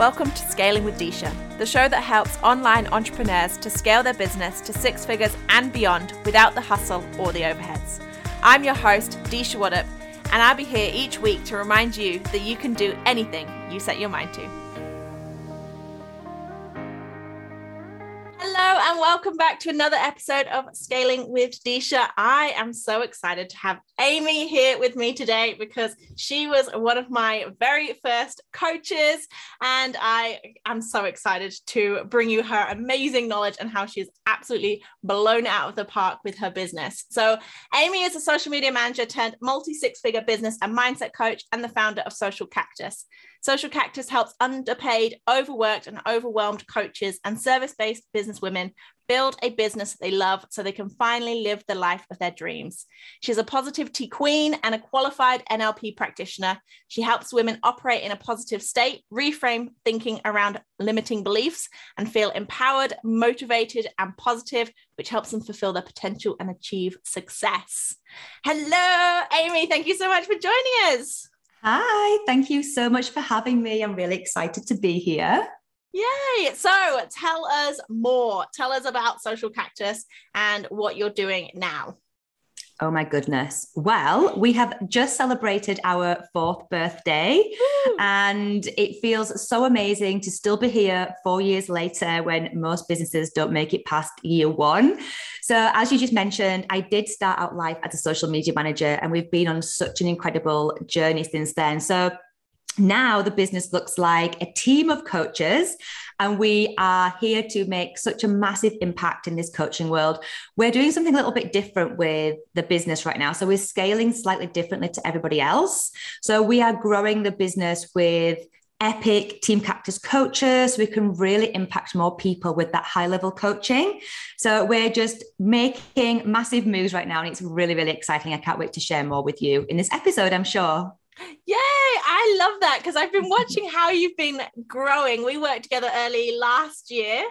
Welcome to Scaling with Disha, the show that helps online entrepreneurs to scale their business to six figures and beyond without the hustle or the overheads. I'm your host, Disha Waddup, and I'll be here each week to remind you that you can do anything you set your mind to. And welcome back to another episode of Scaling with Disha. I am so excited to have Amy here with me today because she was one of my very first coaches, and I am so excited to bring you her amazing knowledge and how she's absolutely blown out of the park with her business. So, Amy is a social media manager turned multi six figure business and mindset coach, and the founder of Social Cactus. Social Cactus helps underpaid, overworked, and overwhelmed coaches and service based business women build a business they love so they can finally live the life of their dreams. She's a positivity queen and a qualified NLP practitioner. She helps women operate in a positive state, reframe thinking around limiting beliefs, and feel empowered, motivated, and positive, which helps them fulfill their potential and achieve success. Hello, Amy. Thank you so much for joining us. Hi, thank you so much for having me. I'm really excited to be here. Yay! So tell us more. Tell us about Social Cactus and what you're doing now. Oh my goodness. Well, we have just celebrated our fourth birthday, and it feels so amazing to still be here four years later when most businesses don't make it past year one. So, as you just mentioned, I did start out life as a social media manager, and we've been on such an incredible journey since then. So, now the business looks like a team of coaches and we are here to make such a massive impact in this coaching world. We're doing something a little bit different with the business right now. So we're scaling slightly differently to everybody else. So we are growing the business with epic team cactus coaches. So we can really impact more people with that high level coaching. So we're just making massive moves right now and it's really really exciting. I can't wait to share more with you in this episode i'm sure Yay! I love that because I've been watching how you've been growing. We worked together early last year,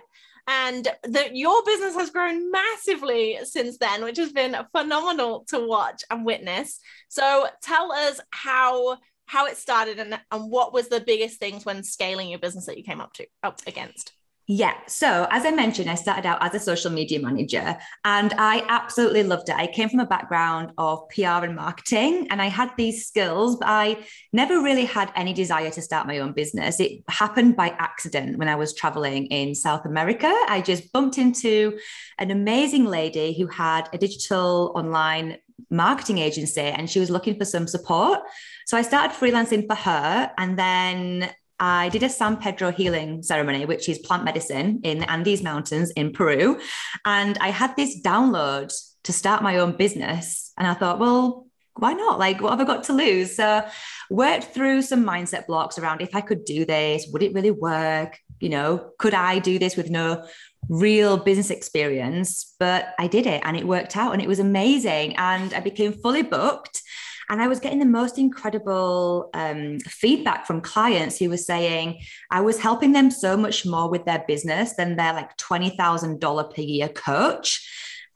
and that your business has grown massively since then, which has been phenomenal to watch and witness. So tell us how how it started and, and what was the biggest things when scaling your business that you came up to up against. Yeah. So, as I mentioned, I started out as a social media manager and I absolutely loved it. I came from a background of PR and marketing and I had these skills, but I never really had any desire to start my own business. It happened by accident when I was traveling in South America. I just bumped into an amazing lady who had a digital online marketing agency and she was looking for some support. So I started freelancing for her and then I did a San Pedro healing ceremony, which is plant medicine in the Andes Mountains in Peru. And I had this download to start my own business. And I thought, well, why not? Like, what have I got to lose? So, worked through some mindset blocks around if I could do this, would it really work? You know, could I do this with no real business experience? But I did it and it worked out and it was amazing. And I became fully booked. And I was getting the most incredible um, feedback from clients who were saying I was helping them so much more with their business than their like $20,000 per year coach.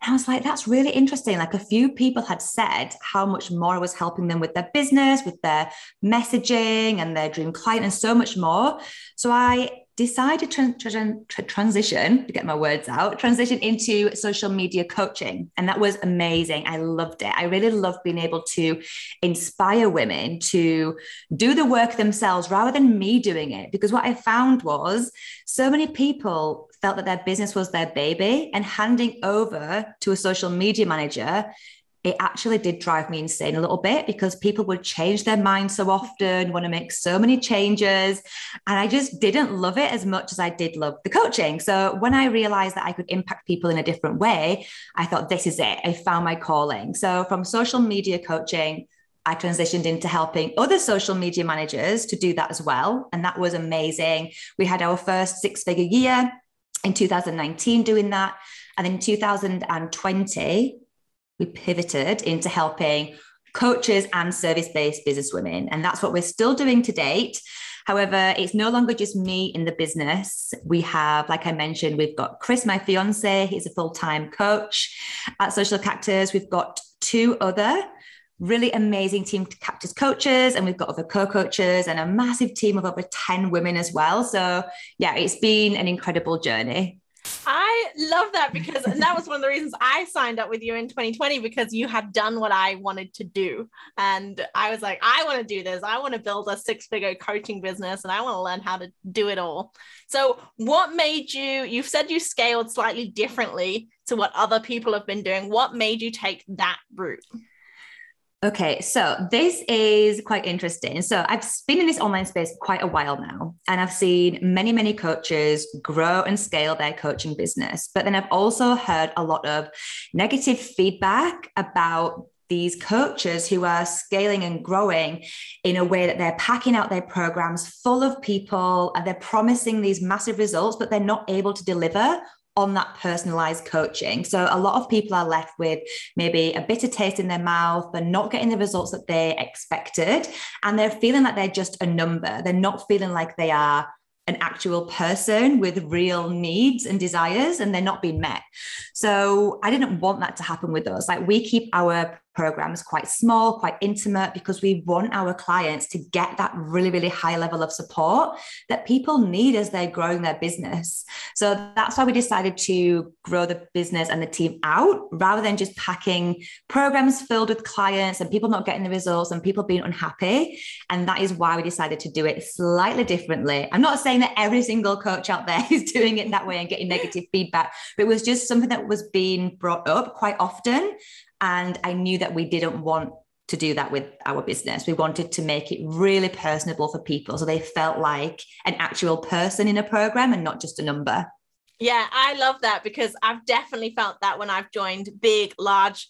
And I was like, that's really interesting. Like a few people had said how much more I was helping them with their business, with their messaging and their dream client, and so much more. So I decided to tra- tra- transition to get my words out transition into social media coaching. And that was amazing. I loved it. I really love being able to inspire women to do the work themselves rather than me doing it. Because what i found was so many people felt that their business was their baby and handing over to a social media manager it actually did drive me insane a little bit because people would change their mind so often, want to make so many changes. And I just didn't love it as much as I did love the coaching. So when I realized that I could impact people in a different way, I thought, this is it. I found my calling. So from social media coaching, I transitioned into helping other social media managers to do that as well. And that was amazing. We had our first six figure year in 2019 doing that. And in 2020, we pivoted into helping coaches and service based business women. And that's what we're still doing to date. However, it's no longer just me in the business. We have, like I mentioned, we've got Chris, my fiance, he's a full time coach at Social Cactus. We've got two other really amazing team Cactus coaches, and we've got other co coaches and a massive team of over 10 women as well. So, yeah, it's been an incredible journey. I love that because and that was one of the reasons I signed up with you in 2020 because you had done what I wanted to do. And I was like, I want to do this. I want to build a six figure coaching business and I want to learn how to do it all. So, what made you, you've said you scaled slightly differently to what other people have been doing. What made you take that route? Okay, so this is quite interesting. So I've been in this online space quite a while now, and I've seen many, many coaches grow and scale their coaching business. But then I've also heard a lot of negative feedback about these coaches who are scaling and growing in a way that they're packing out their programs full of people and they're promising these massive results, but they're not able to deliver on that personalized coaching. So a lot of people are left with maybe a bitter taste in their mouth. They're not getting the results that they expected. And they're feeling like they're just a number. They're not feeling like they are an actual person with real needs and desires and they're not being met. So I didn't want that to happen with us. Like we keep our programs quite small, quite intimate, because we want our clients to get that really, really high level of support that people need as they're growing their business. So that's why we decided to grow the business and the team out rather than just packing programs filled with clients and people not getting the results and people being unhappy. And that is why we decided to do it slightly differently. I'm not saying that every single coach out there is doing it that way and getting negative feedback, but it was just something that was being brought up quite often. And I knew that we didn't want to do that with our business. We wanted to make it really personable for people so they felt like an actual person in a program and not just a number. Yeah, I love that because I've definitely felt that when I've joined big, large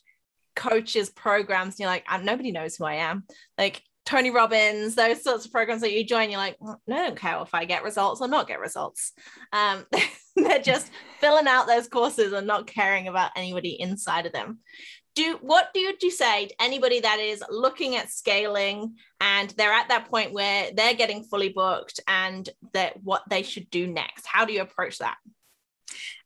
coaches programs. You're like, nobody knows who I am. Like Tony Robbins, those sorts of programs that you join, you're like, well, I don't care if I get results or not get results. Um, they're just filling out those courses and not caring about anybody inside of them do what do you, to anybody that is looking at scaling and they're at that point where they're getting fully booked and that what they should do next how do you approach that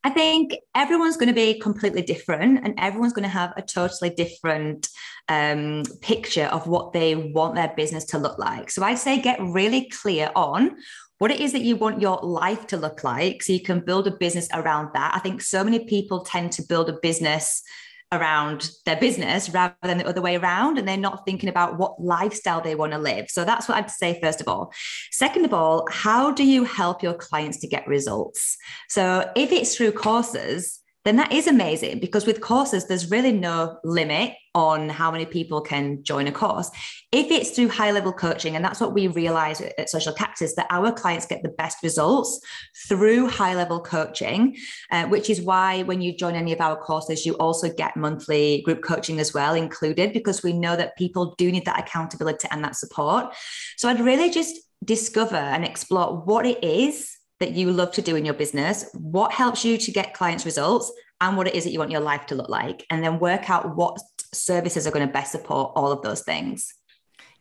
I think everyone's going to be completely different and everyone's going to have a totally different um, picture of what they want their business to look like. So I say get really clear on what it is that you want your life to look like so you can build a business around that. I think so many people tend to build a business around their business rather than the other way around. And they're not thinking about what lifestyle they want to live. So that's what I'd say, first of all. Second of all, how do you help your clients to get results? So if it's through courses, then that is amazing because with courses, there's really no limit on how many people can join a course. If it's through high level coaching, and that's what we realize at Social Cactus, that our clients get the best results through high level coaching, uh, which is why when you join any of our courses, you also get monthly group coaching as well included, because we know that people do need that accountability and that support. So I'd really just discover and explore what it is that you love to do in your business, what helps you to get clients results, and what it is that you want your life to look like. And then work out what services are going to best support all of those things.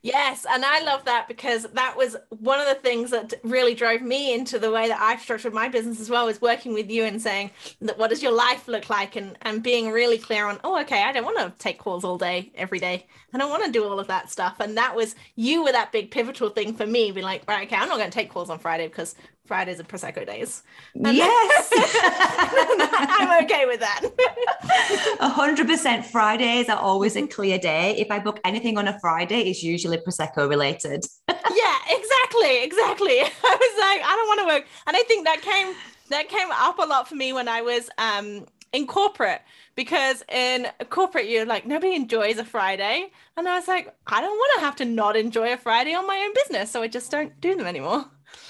Yes, and I love that because that was one of the things that really drove me into the way that I've structured my business as well, is working with you and saying that what does your life look like and and being really clear on, oh, okay, I don't want to take calls all day, every day. I don't want to do all of that stuff. And that was you were that big pivotal thing for me, being like, right, okay, I'm not going to take calls on Friday because Fridays are Prosecco days. And yes. I'm okay with that. 100% Fridays are always a clear day. If I book anything on a Friday, it's usually Prosecco related. yeah, exactly. Exactly. I was like, I don't want to work. And I think that came that came up a lot for me when I was um in corporate because in corporate you're like nobody enjoys a friday and i was like i don't want to have to not enjoy a friday on my own business so i just don't do them anymore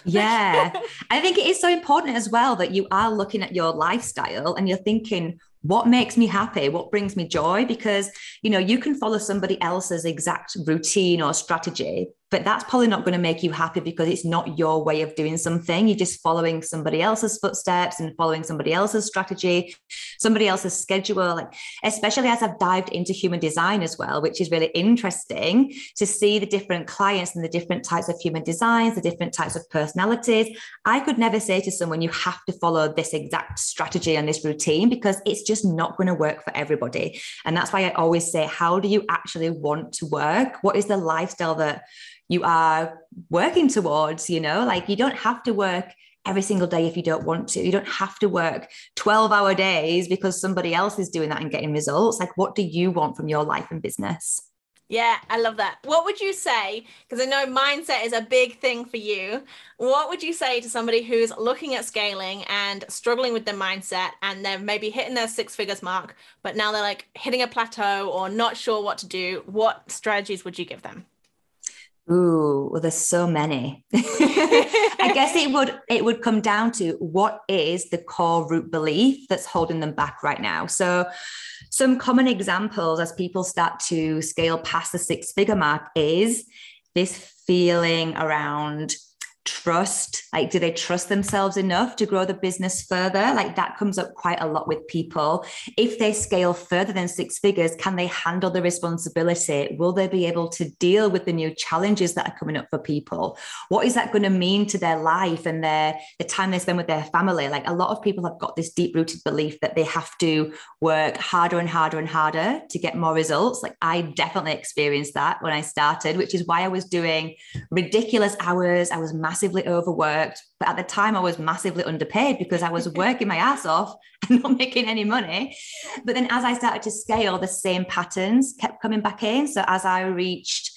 yeah. I think it is so important as well that you are looking at your lifestyle and you're thinking, what makes me happy what brings me joy because you know you can follow somebody else's exact routine or strategy but that's probably not going to make you happy because it's not your way of doing something. You're just following somebody else's footsteps and following somebody else's strategy, somebody else's schedule. Like, especially as I've dived into human design as well, which is really interesting to see the different clients and the different types of human designs, the different types of personalities. I could never say to someone, you have to follow this exact strategy and this routine because it's just not going to work for everybody. And that's why I always say, how do you actually want to work? What is the lifestyle that you are working towards, you know, like you don't have to work every single day if you don't want to. You don't have to work 12 hour days because somebody else is doing that and getting results. Like, what do you want from your life and business? Yeah, I love that. What would you say? Because I know mindset is a big thing for you. What would you say to somebody who's looking at scaling and struggling with their mindset and they're maybe hitting their six figures mark, but now they're like hitting a plateau or not sure what to do? What strategies would you give them? Ooh, well, there's so many. I guess it would it would come down to what is the core root belief that's holding them back right now. So, some common examples as people start to scale past the six figure mark is this feeling around trust like do they trust themselves enough to grow the business further? Like that comes up quite a lot with people. If they scale further than six figures can they handle the responsibility? Will they be able to deal with the new challenges that are coming up for people? What is that going to mean to their life and their the time they spend with their family? Like a lot of people have got this deep rooted belief that they have to work harder and harder and harder to get more results. Like i definitely experienced that when i started which is why i was doing ridiculous hours. I was massively massively overworked. But at the time, I was massively underpaid because I was working my ass off and not making any money. But then as I started to scale, the same patterns kept coming back in. So as I reached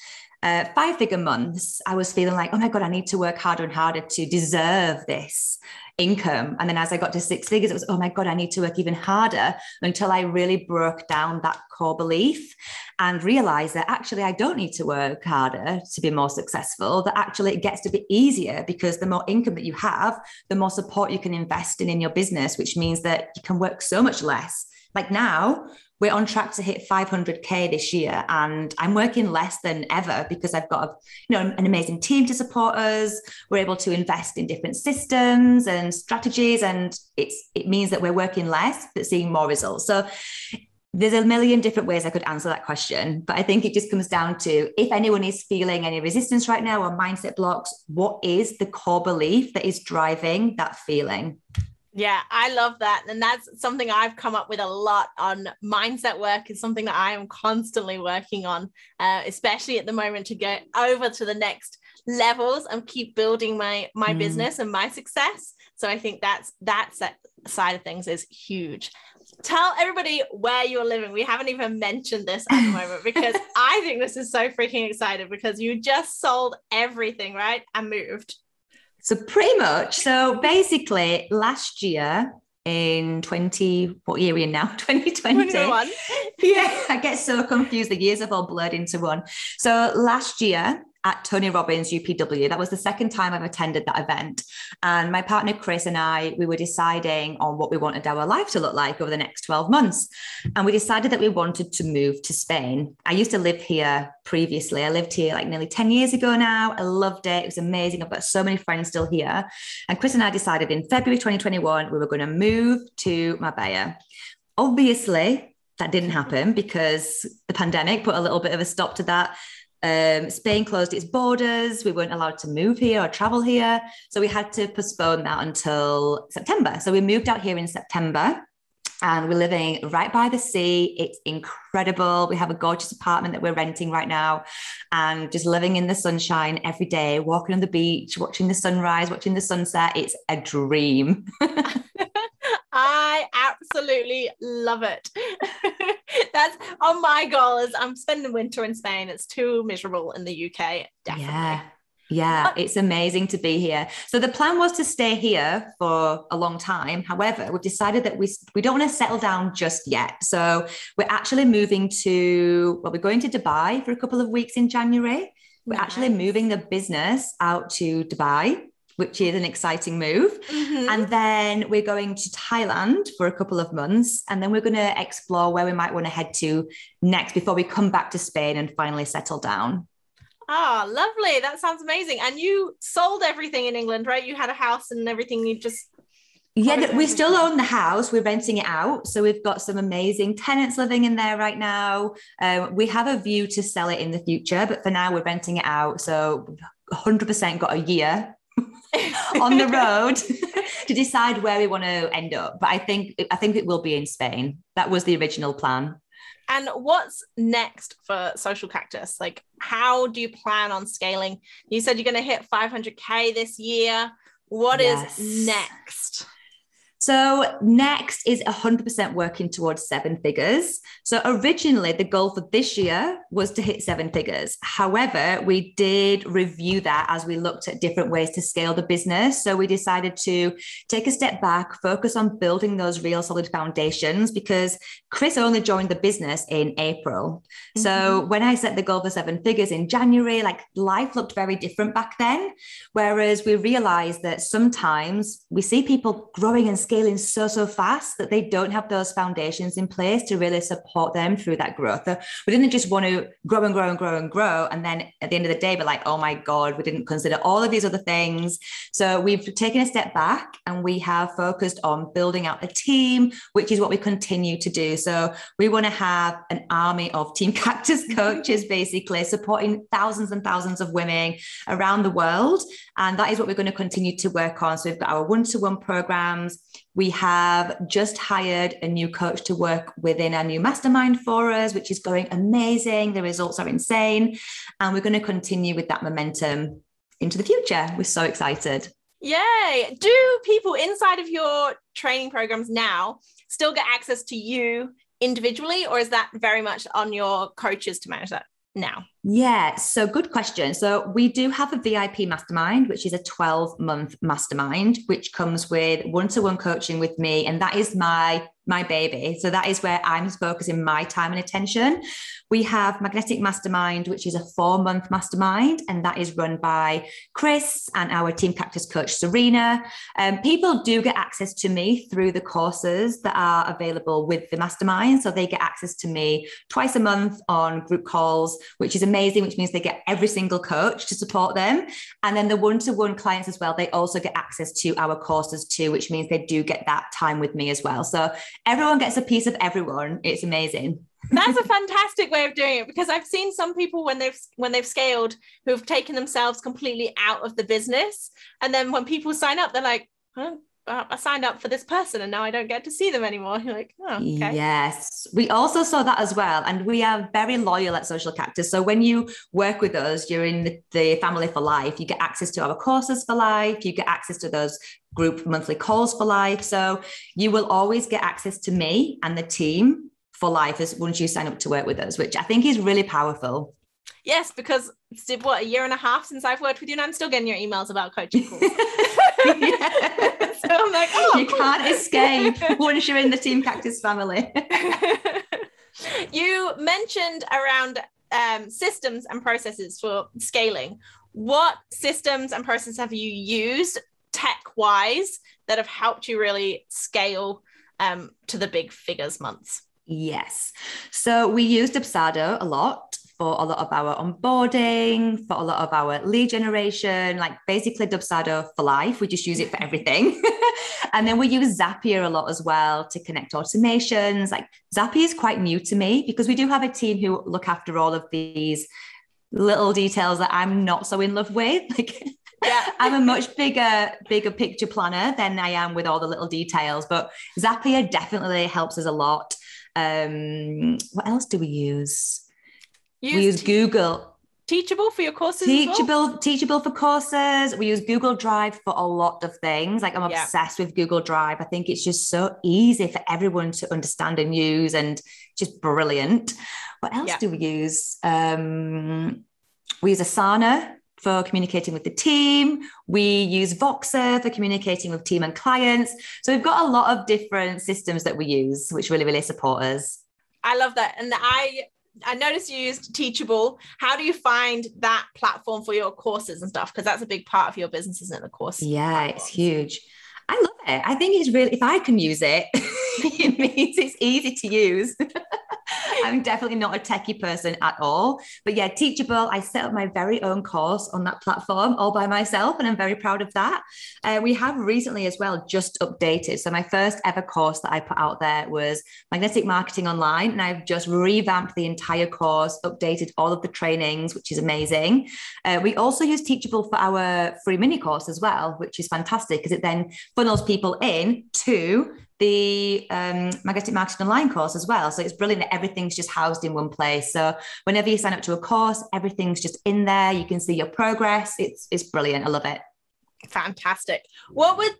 uh, five figure months, I was feeling like, oh my God, I need to work harder and harder to deserve this income. And then as I got to six figures, it was, oh my God, I need to work even harder until I really broke down that core belief and realized that actually I don't need to work harder to be more successful, that actually it gets to be easier because the more income that you have, the more support you can invest in in your business, which means that you can work so much less. Like now, we're on track to hit 500k this year and i'm working less than ever because i've got a, you know an amazing team to support us we're able to invest in different systems and strategies and it's it means that we're working less but seeing more results so there's a million different ways I could answer that question, but I think it just comes down to if anyone is feeling any resistance right now or mindset blocks, what is the core belief that is driving that feeling? Yeah, I love that. And that's something I've come up with a lot on mindset work is something that I am constantly working on, uh, especially at the moment to get over to the next levels and keep building my my mm. business and my success. So I think that's that side of things is huge. Tell everybody where you're living. We haven't even mentioned this at the moment because I think this is so freaking exciting because you just sold everything, right? And moved. So pretty much. So basically, last year in 20, what year are we in now? 2020. Yeah, I get so confused. The years have all blurred into one. So last year, at Tony Robbins UPW. That was the second time I've attended that event. And my partner Chris and I, we were deciding on what we wanted our life to look like over the next 12 months. And we decided that we wanted to move to Spain. I used to live here previously. I lived here like nearly 10 years ago now. I loved it. It was amazing. I've got so many friends still here. And Chris and I decided in February 2021, we were going to move to Marbella. Obviously, that didn't happen because the pandemic put a little bit of a stop to that. Um, Spain closed its borders. We weren't allowed to move here or travel here. So we had to postpone that until September. So we moved out here in September and we're living right by the sea. It's incredible. We have a gorgeous apartment that we're renting right now and just living in the sunshine every day, walking on the beach, watching the sunrise, watching the sunset. It's a dream. I absolutely love it. That's on my goal is I'm spending winter in Spain. It's too miserable in the UK. Definitely. Yeah. Yeah, it's amazing to be here. So the plan was to stay here for a long time. However, we've decided that we we don't want to settle down just yet. So we're actually moving to well, we're going to Dubai for a couple of weeks in January. We're nice. actually moving the business out to Dubai which is an exciting move. Mm-hmm. And then we're going to Thailand for a couple of months. And then we're going to explore where we might want to head to next before we come back to Spain and finally settle down. Oh, lovely. That sounds amazing. And you sold everything in England, right? You had a house and everything. You just. Yeah, we still own the house. We're renting it out. So we've got some amazing tenants living in there right now. Um, we have a view to sell it in the future, but for now, we're renting it out. So 100% got a year on the road to decide where we want to end up. But I think I think it will be in Spain. That was the original plan. And what's next for Social Cactus? Like, how do you plan on scaling? You said you're going to hit 500K this year. What yes. is next? So next is 100% working towards seven figures. So originally the goal for this year was to hit seven figures. However, we did review that as we looked at different ways to scale the business. So we decided to take a step back, focus on building those real solid foundations because Chris only joined the business in April. Mm-hmm. So when I set the goal for seven figures in January, like life looked very different back then. Whereas we realized that sometimes we see people growing and scaling so, so fast that they don't have those foundations in place to really support them through that growth. So we didn't just want to grow and grow and grow and grow. And then at the end of the day, we're like, oh my God, we didn't consider all of these other things. So we've taken a step back and we have focused on building out a team, which is what we continue to do. So we want to have an army of Team Cactus mm-hmm. coaches, basically supporting thousands and thousands of women around the world. And that is what we're going to continue to work on. So we've got our one to one programs. We have just hired a new coach to work within our new mastermind for us, which is going amazing. The results are insane. And we're going to continue with that momentum into the future. We're so excited. Yay. Do people inside of your training programs now still get access to you individually, or is that very much on your coaches to manage that now? Yeah, so good question. So we do have a VIP mastermind, which is a 12 month mastermind, which comes with one to one coaching with me. And that is my my baby. So that is where I'm focusing my time and attention. We have Magnetic Mastermind, which is a four month mastermind, and that is run by Chris and our Team Cactus coach, Serena. Um, people do get access to me through the courses that are available with the mastermind. So they get access to me twice a month on group calls, which is amazing, which means they get every single coach to support them. And then the one to one clients as well, they also get access to our courses too, which means they do get that time with me as well. So everyone gets a piece of everyone. It's amazing. That's a fantastic way of doing it because I've seen some people when they've when they've scaled who've taken themselves completely out of the business, and then when people sign up, they're like, huh? I signed up for this person and now I don't get to see them anymore. You're like, oh, okay. Yes. We also saw that as well. And we are very loyal at Social Cactus. So when you work with us, you're in the family for life. You get access to our courses for life. You get access to those group monthly calls for life. So you will always get access to me and the team for life as once you sign up to work with us, which I think is really powerful. Yes, because it's what a year and a half since I've worked with you, and I'm still getting your emails about coaching calls. so I'm like, oh, you cool. can't escape once you're in the Team Cactus family. you mentioned around um, systems and processes for scaling. What systems and processes have you used tech wise that have helped you really scale um, to the big figures months? Yes. So we used Dubsado a lot for a lot of our onboarding, for a lot of our lead generation, like basically Dubsado for life. We just use it for everything. and then we use Zapier a lot as well to connect automations. Like Zapier is quite new to me because we do have a team who look after all of these little details that I'm not so in love with. Like yeah. I'm a much bigger, bigger picture planner than I am with all the little details. But Zapier definitely helps us a lot. Um, what else do we use? Use we use Google. Teachable for your courses. Teachable, well? teachable for courses. We use Google Drive for a lot of things. Like I'm yeah. obsessed with Google Drive. I think it's just so easy for everyone to understand and use, and just brilliant. What else yeah. do we use? Um, we use Asana for communicating with the team. We use Voxer for communicating with team and clients. So we've got a lot of different systems that we use, which really, really support us. I love that. And I I noticed you used Teachable. How do you find that platform for your courses and stuff? Because that's a big part of your business, isn't it? The course. Yeah, platforms. it's huge. I love it. I think it's really, if I can use it, it means it's easy to use. I'm definitely not a techie person at all. But yeah, Teachable, I set up my very own course on that platform all by myself, and I'm very proud of that. Uh, we have recently as well just updated. So my first ever course that I put out there was Magnetic Marketing Online, and I've just revamped the entire course, updated all of the trainings, which is amazing. Uh, we also use Teachable for our free mini course as well, which is fantastic because it then funnels people in to the um, Magnetic Marketing Online course as well. So it's brilliant that everything's just housed in one place. So whenever you sign up to a course, everything's just in there. You can see your progress. It's it's brilliant. I love it. Fantastic. What would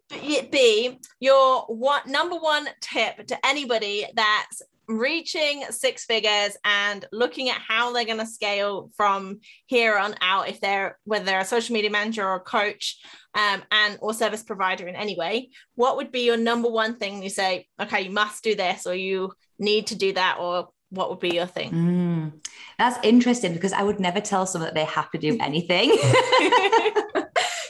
be your what number one tip to anybody that's reaching six figures and looking at how they're going to scale from here on out if they're whether they're a social media manager or a coach um, and or service provider in any way what would be your number one thing you say okay you must do this or you need to do that or what would be your thing mm, that's interesting because i would never tell someone that they have to do anything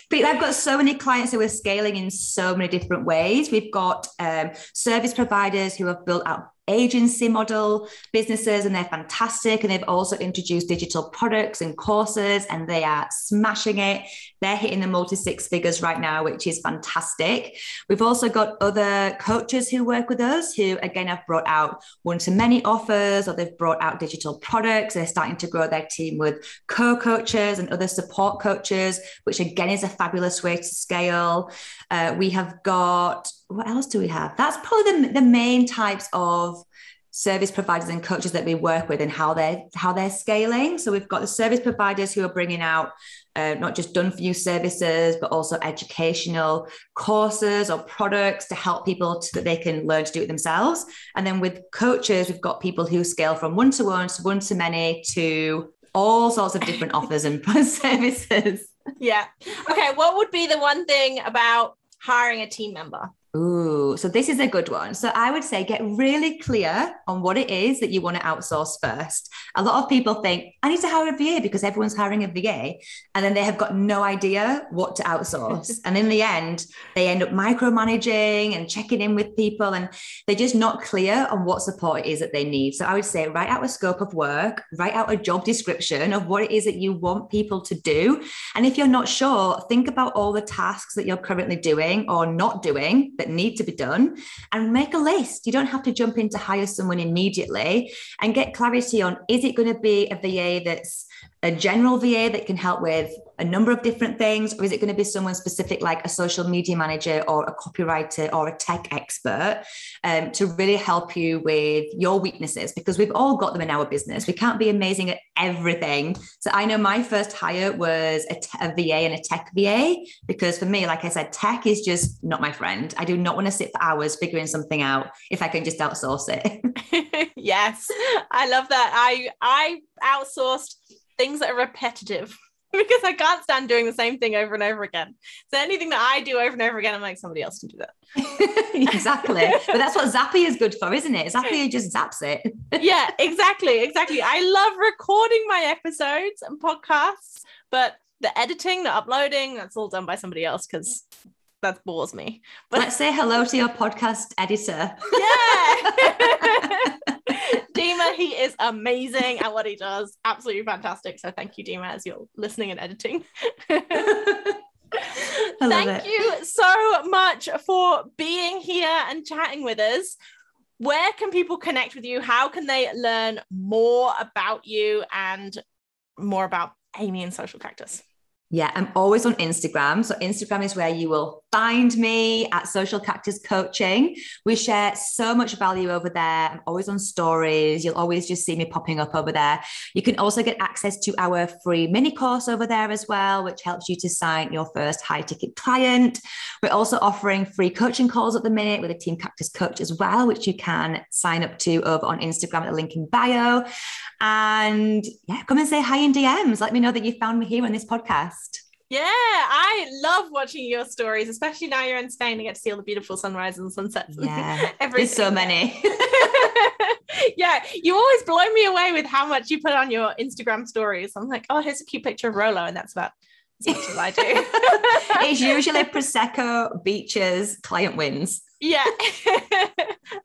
but I've got so many clients who are scaling in so many different ways. We've got um, service providers who have built out agency model. Businesses and they're fantastic and they've also introduced digital products and courses and they are smashing it. They're hitting the multi six figures right now which is fantastic. We've also got other coaches who work with us who again have brought out one to many offers or they've brought out digital products. They're starting to grow their team with co-coaches and other support coaches which again is a fabulous way to scale uh, we have got what else do we have? That's probably the, the main types of service providers and coaches that we work with and how they're how they're scaling. So we've got the service providers who are bringing out uh, not just done for you services, but also educational courses or products to help people so that they can learn to do it themselves. And then with coaches, we've got people who scale from one to one to one to many to all sorts of different offers and services. Yeah. Okay. What would be the one thing about hiring a team member? Ooh, so this is a good one. So I would say get really clear on what it is that you want to outsource first. A lot of people think, I need to hire a VA because everyone's hiring a VA. And then they have got no idea what to outsource. and in the end, they end up micromanaging and checking in with people and they're just not clear on what support it is that they need. So I would say write out a scope of work, write out a job description of what it is that you want people to do. And if you're not sure, think about all the tasks that you're currently doing or not doing that need to be done and make a list. You don't have to jump in to hire someone immediately and get clarity on is it going to be a VA that's a general VA that can help with a number of different things, or is it going to be someone specific like a social media manager or a copywriter or a tech expert um, to really help you with your weaknesses? Because we've all got them in our business. We can't be amazing at everything. So I know my first hire was a, a VA and a tech VA because for me, like I said, tech is just not my friend. I do not want to sit for hours figuring something out if I can just outsource it. yes, I love that. I I outsourced things that are repetitive because I can't stand doing the same thing over and over again. So anything that I do over and over again, I'm like, somebody else can do that. exactly. but that's what Zapier is good for, isn't it? Zapier just zaps it. yeah, exactly. Exactly. I love recording my episodes and podcasts, but the editing, the uploading, that's all done by somebody else because that bores me. But let's say hello to your podcast editor. Yeah. Dima, he is amazing at what he does. Absolutely fantastic. So thank you, Dima, as you're listening and editing. Thank you so much for being here and chatting with us. Where can people connect with you? How can they learn more about you and more about Amy and Social Cactus? Yeah, I'm always on Instagram. So, Instagram is where you will find me at Social Cactus Coaching. We share so much value over there. I'm always on stories. You'll always just see me popping up over there. You can also get access to our free mini course over there as well, which helps you to sign your first high ticket client. We're also offering free coaching calls at the minute with a Team Cactus coach as well, which you can sign up to over on Instagram at the link in bio. And yeah, come and say hi in DMs. Let me know that you found me here on this podcast. Yeah, I love watching your stories, especially now you're in Spain and get to see all the beautiful sunrises and sunsets. Yeah, there's so many. yeah, you always blow me away with how much you put on your Instagram stories. I'm like, oh, here's a cute picture of Rolo, and that's about as much as I do. it's usually Prosecco, beaches, client wins. Yeah,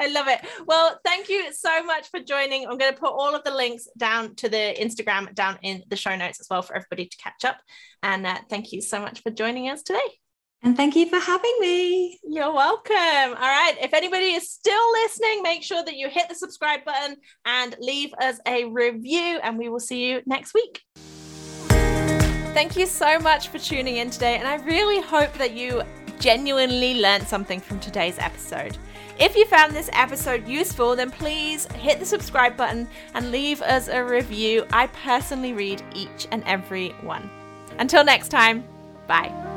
I love it. Well, thank you so much for joining. I'm going to put all of the links down to the Instagram down in the show notes as well for everybody to catch up. And uh, thank you so much for joining us today. And thank you for having me. You're welcome. All right. If anybody is still listening, make sure that you hit the subscribe button and leave us a review, and we will see you next week. Thank you so much for tuning in today, and I really hope that you genuinely learned something from today's episode. If you found this episode useful, then please hit the subscribe button and leave us a review. I personally read each and every one. Until next time, bye.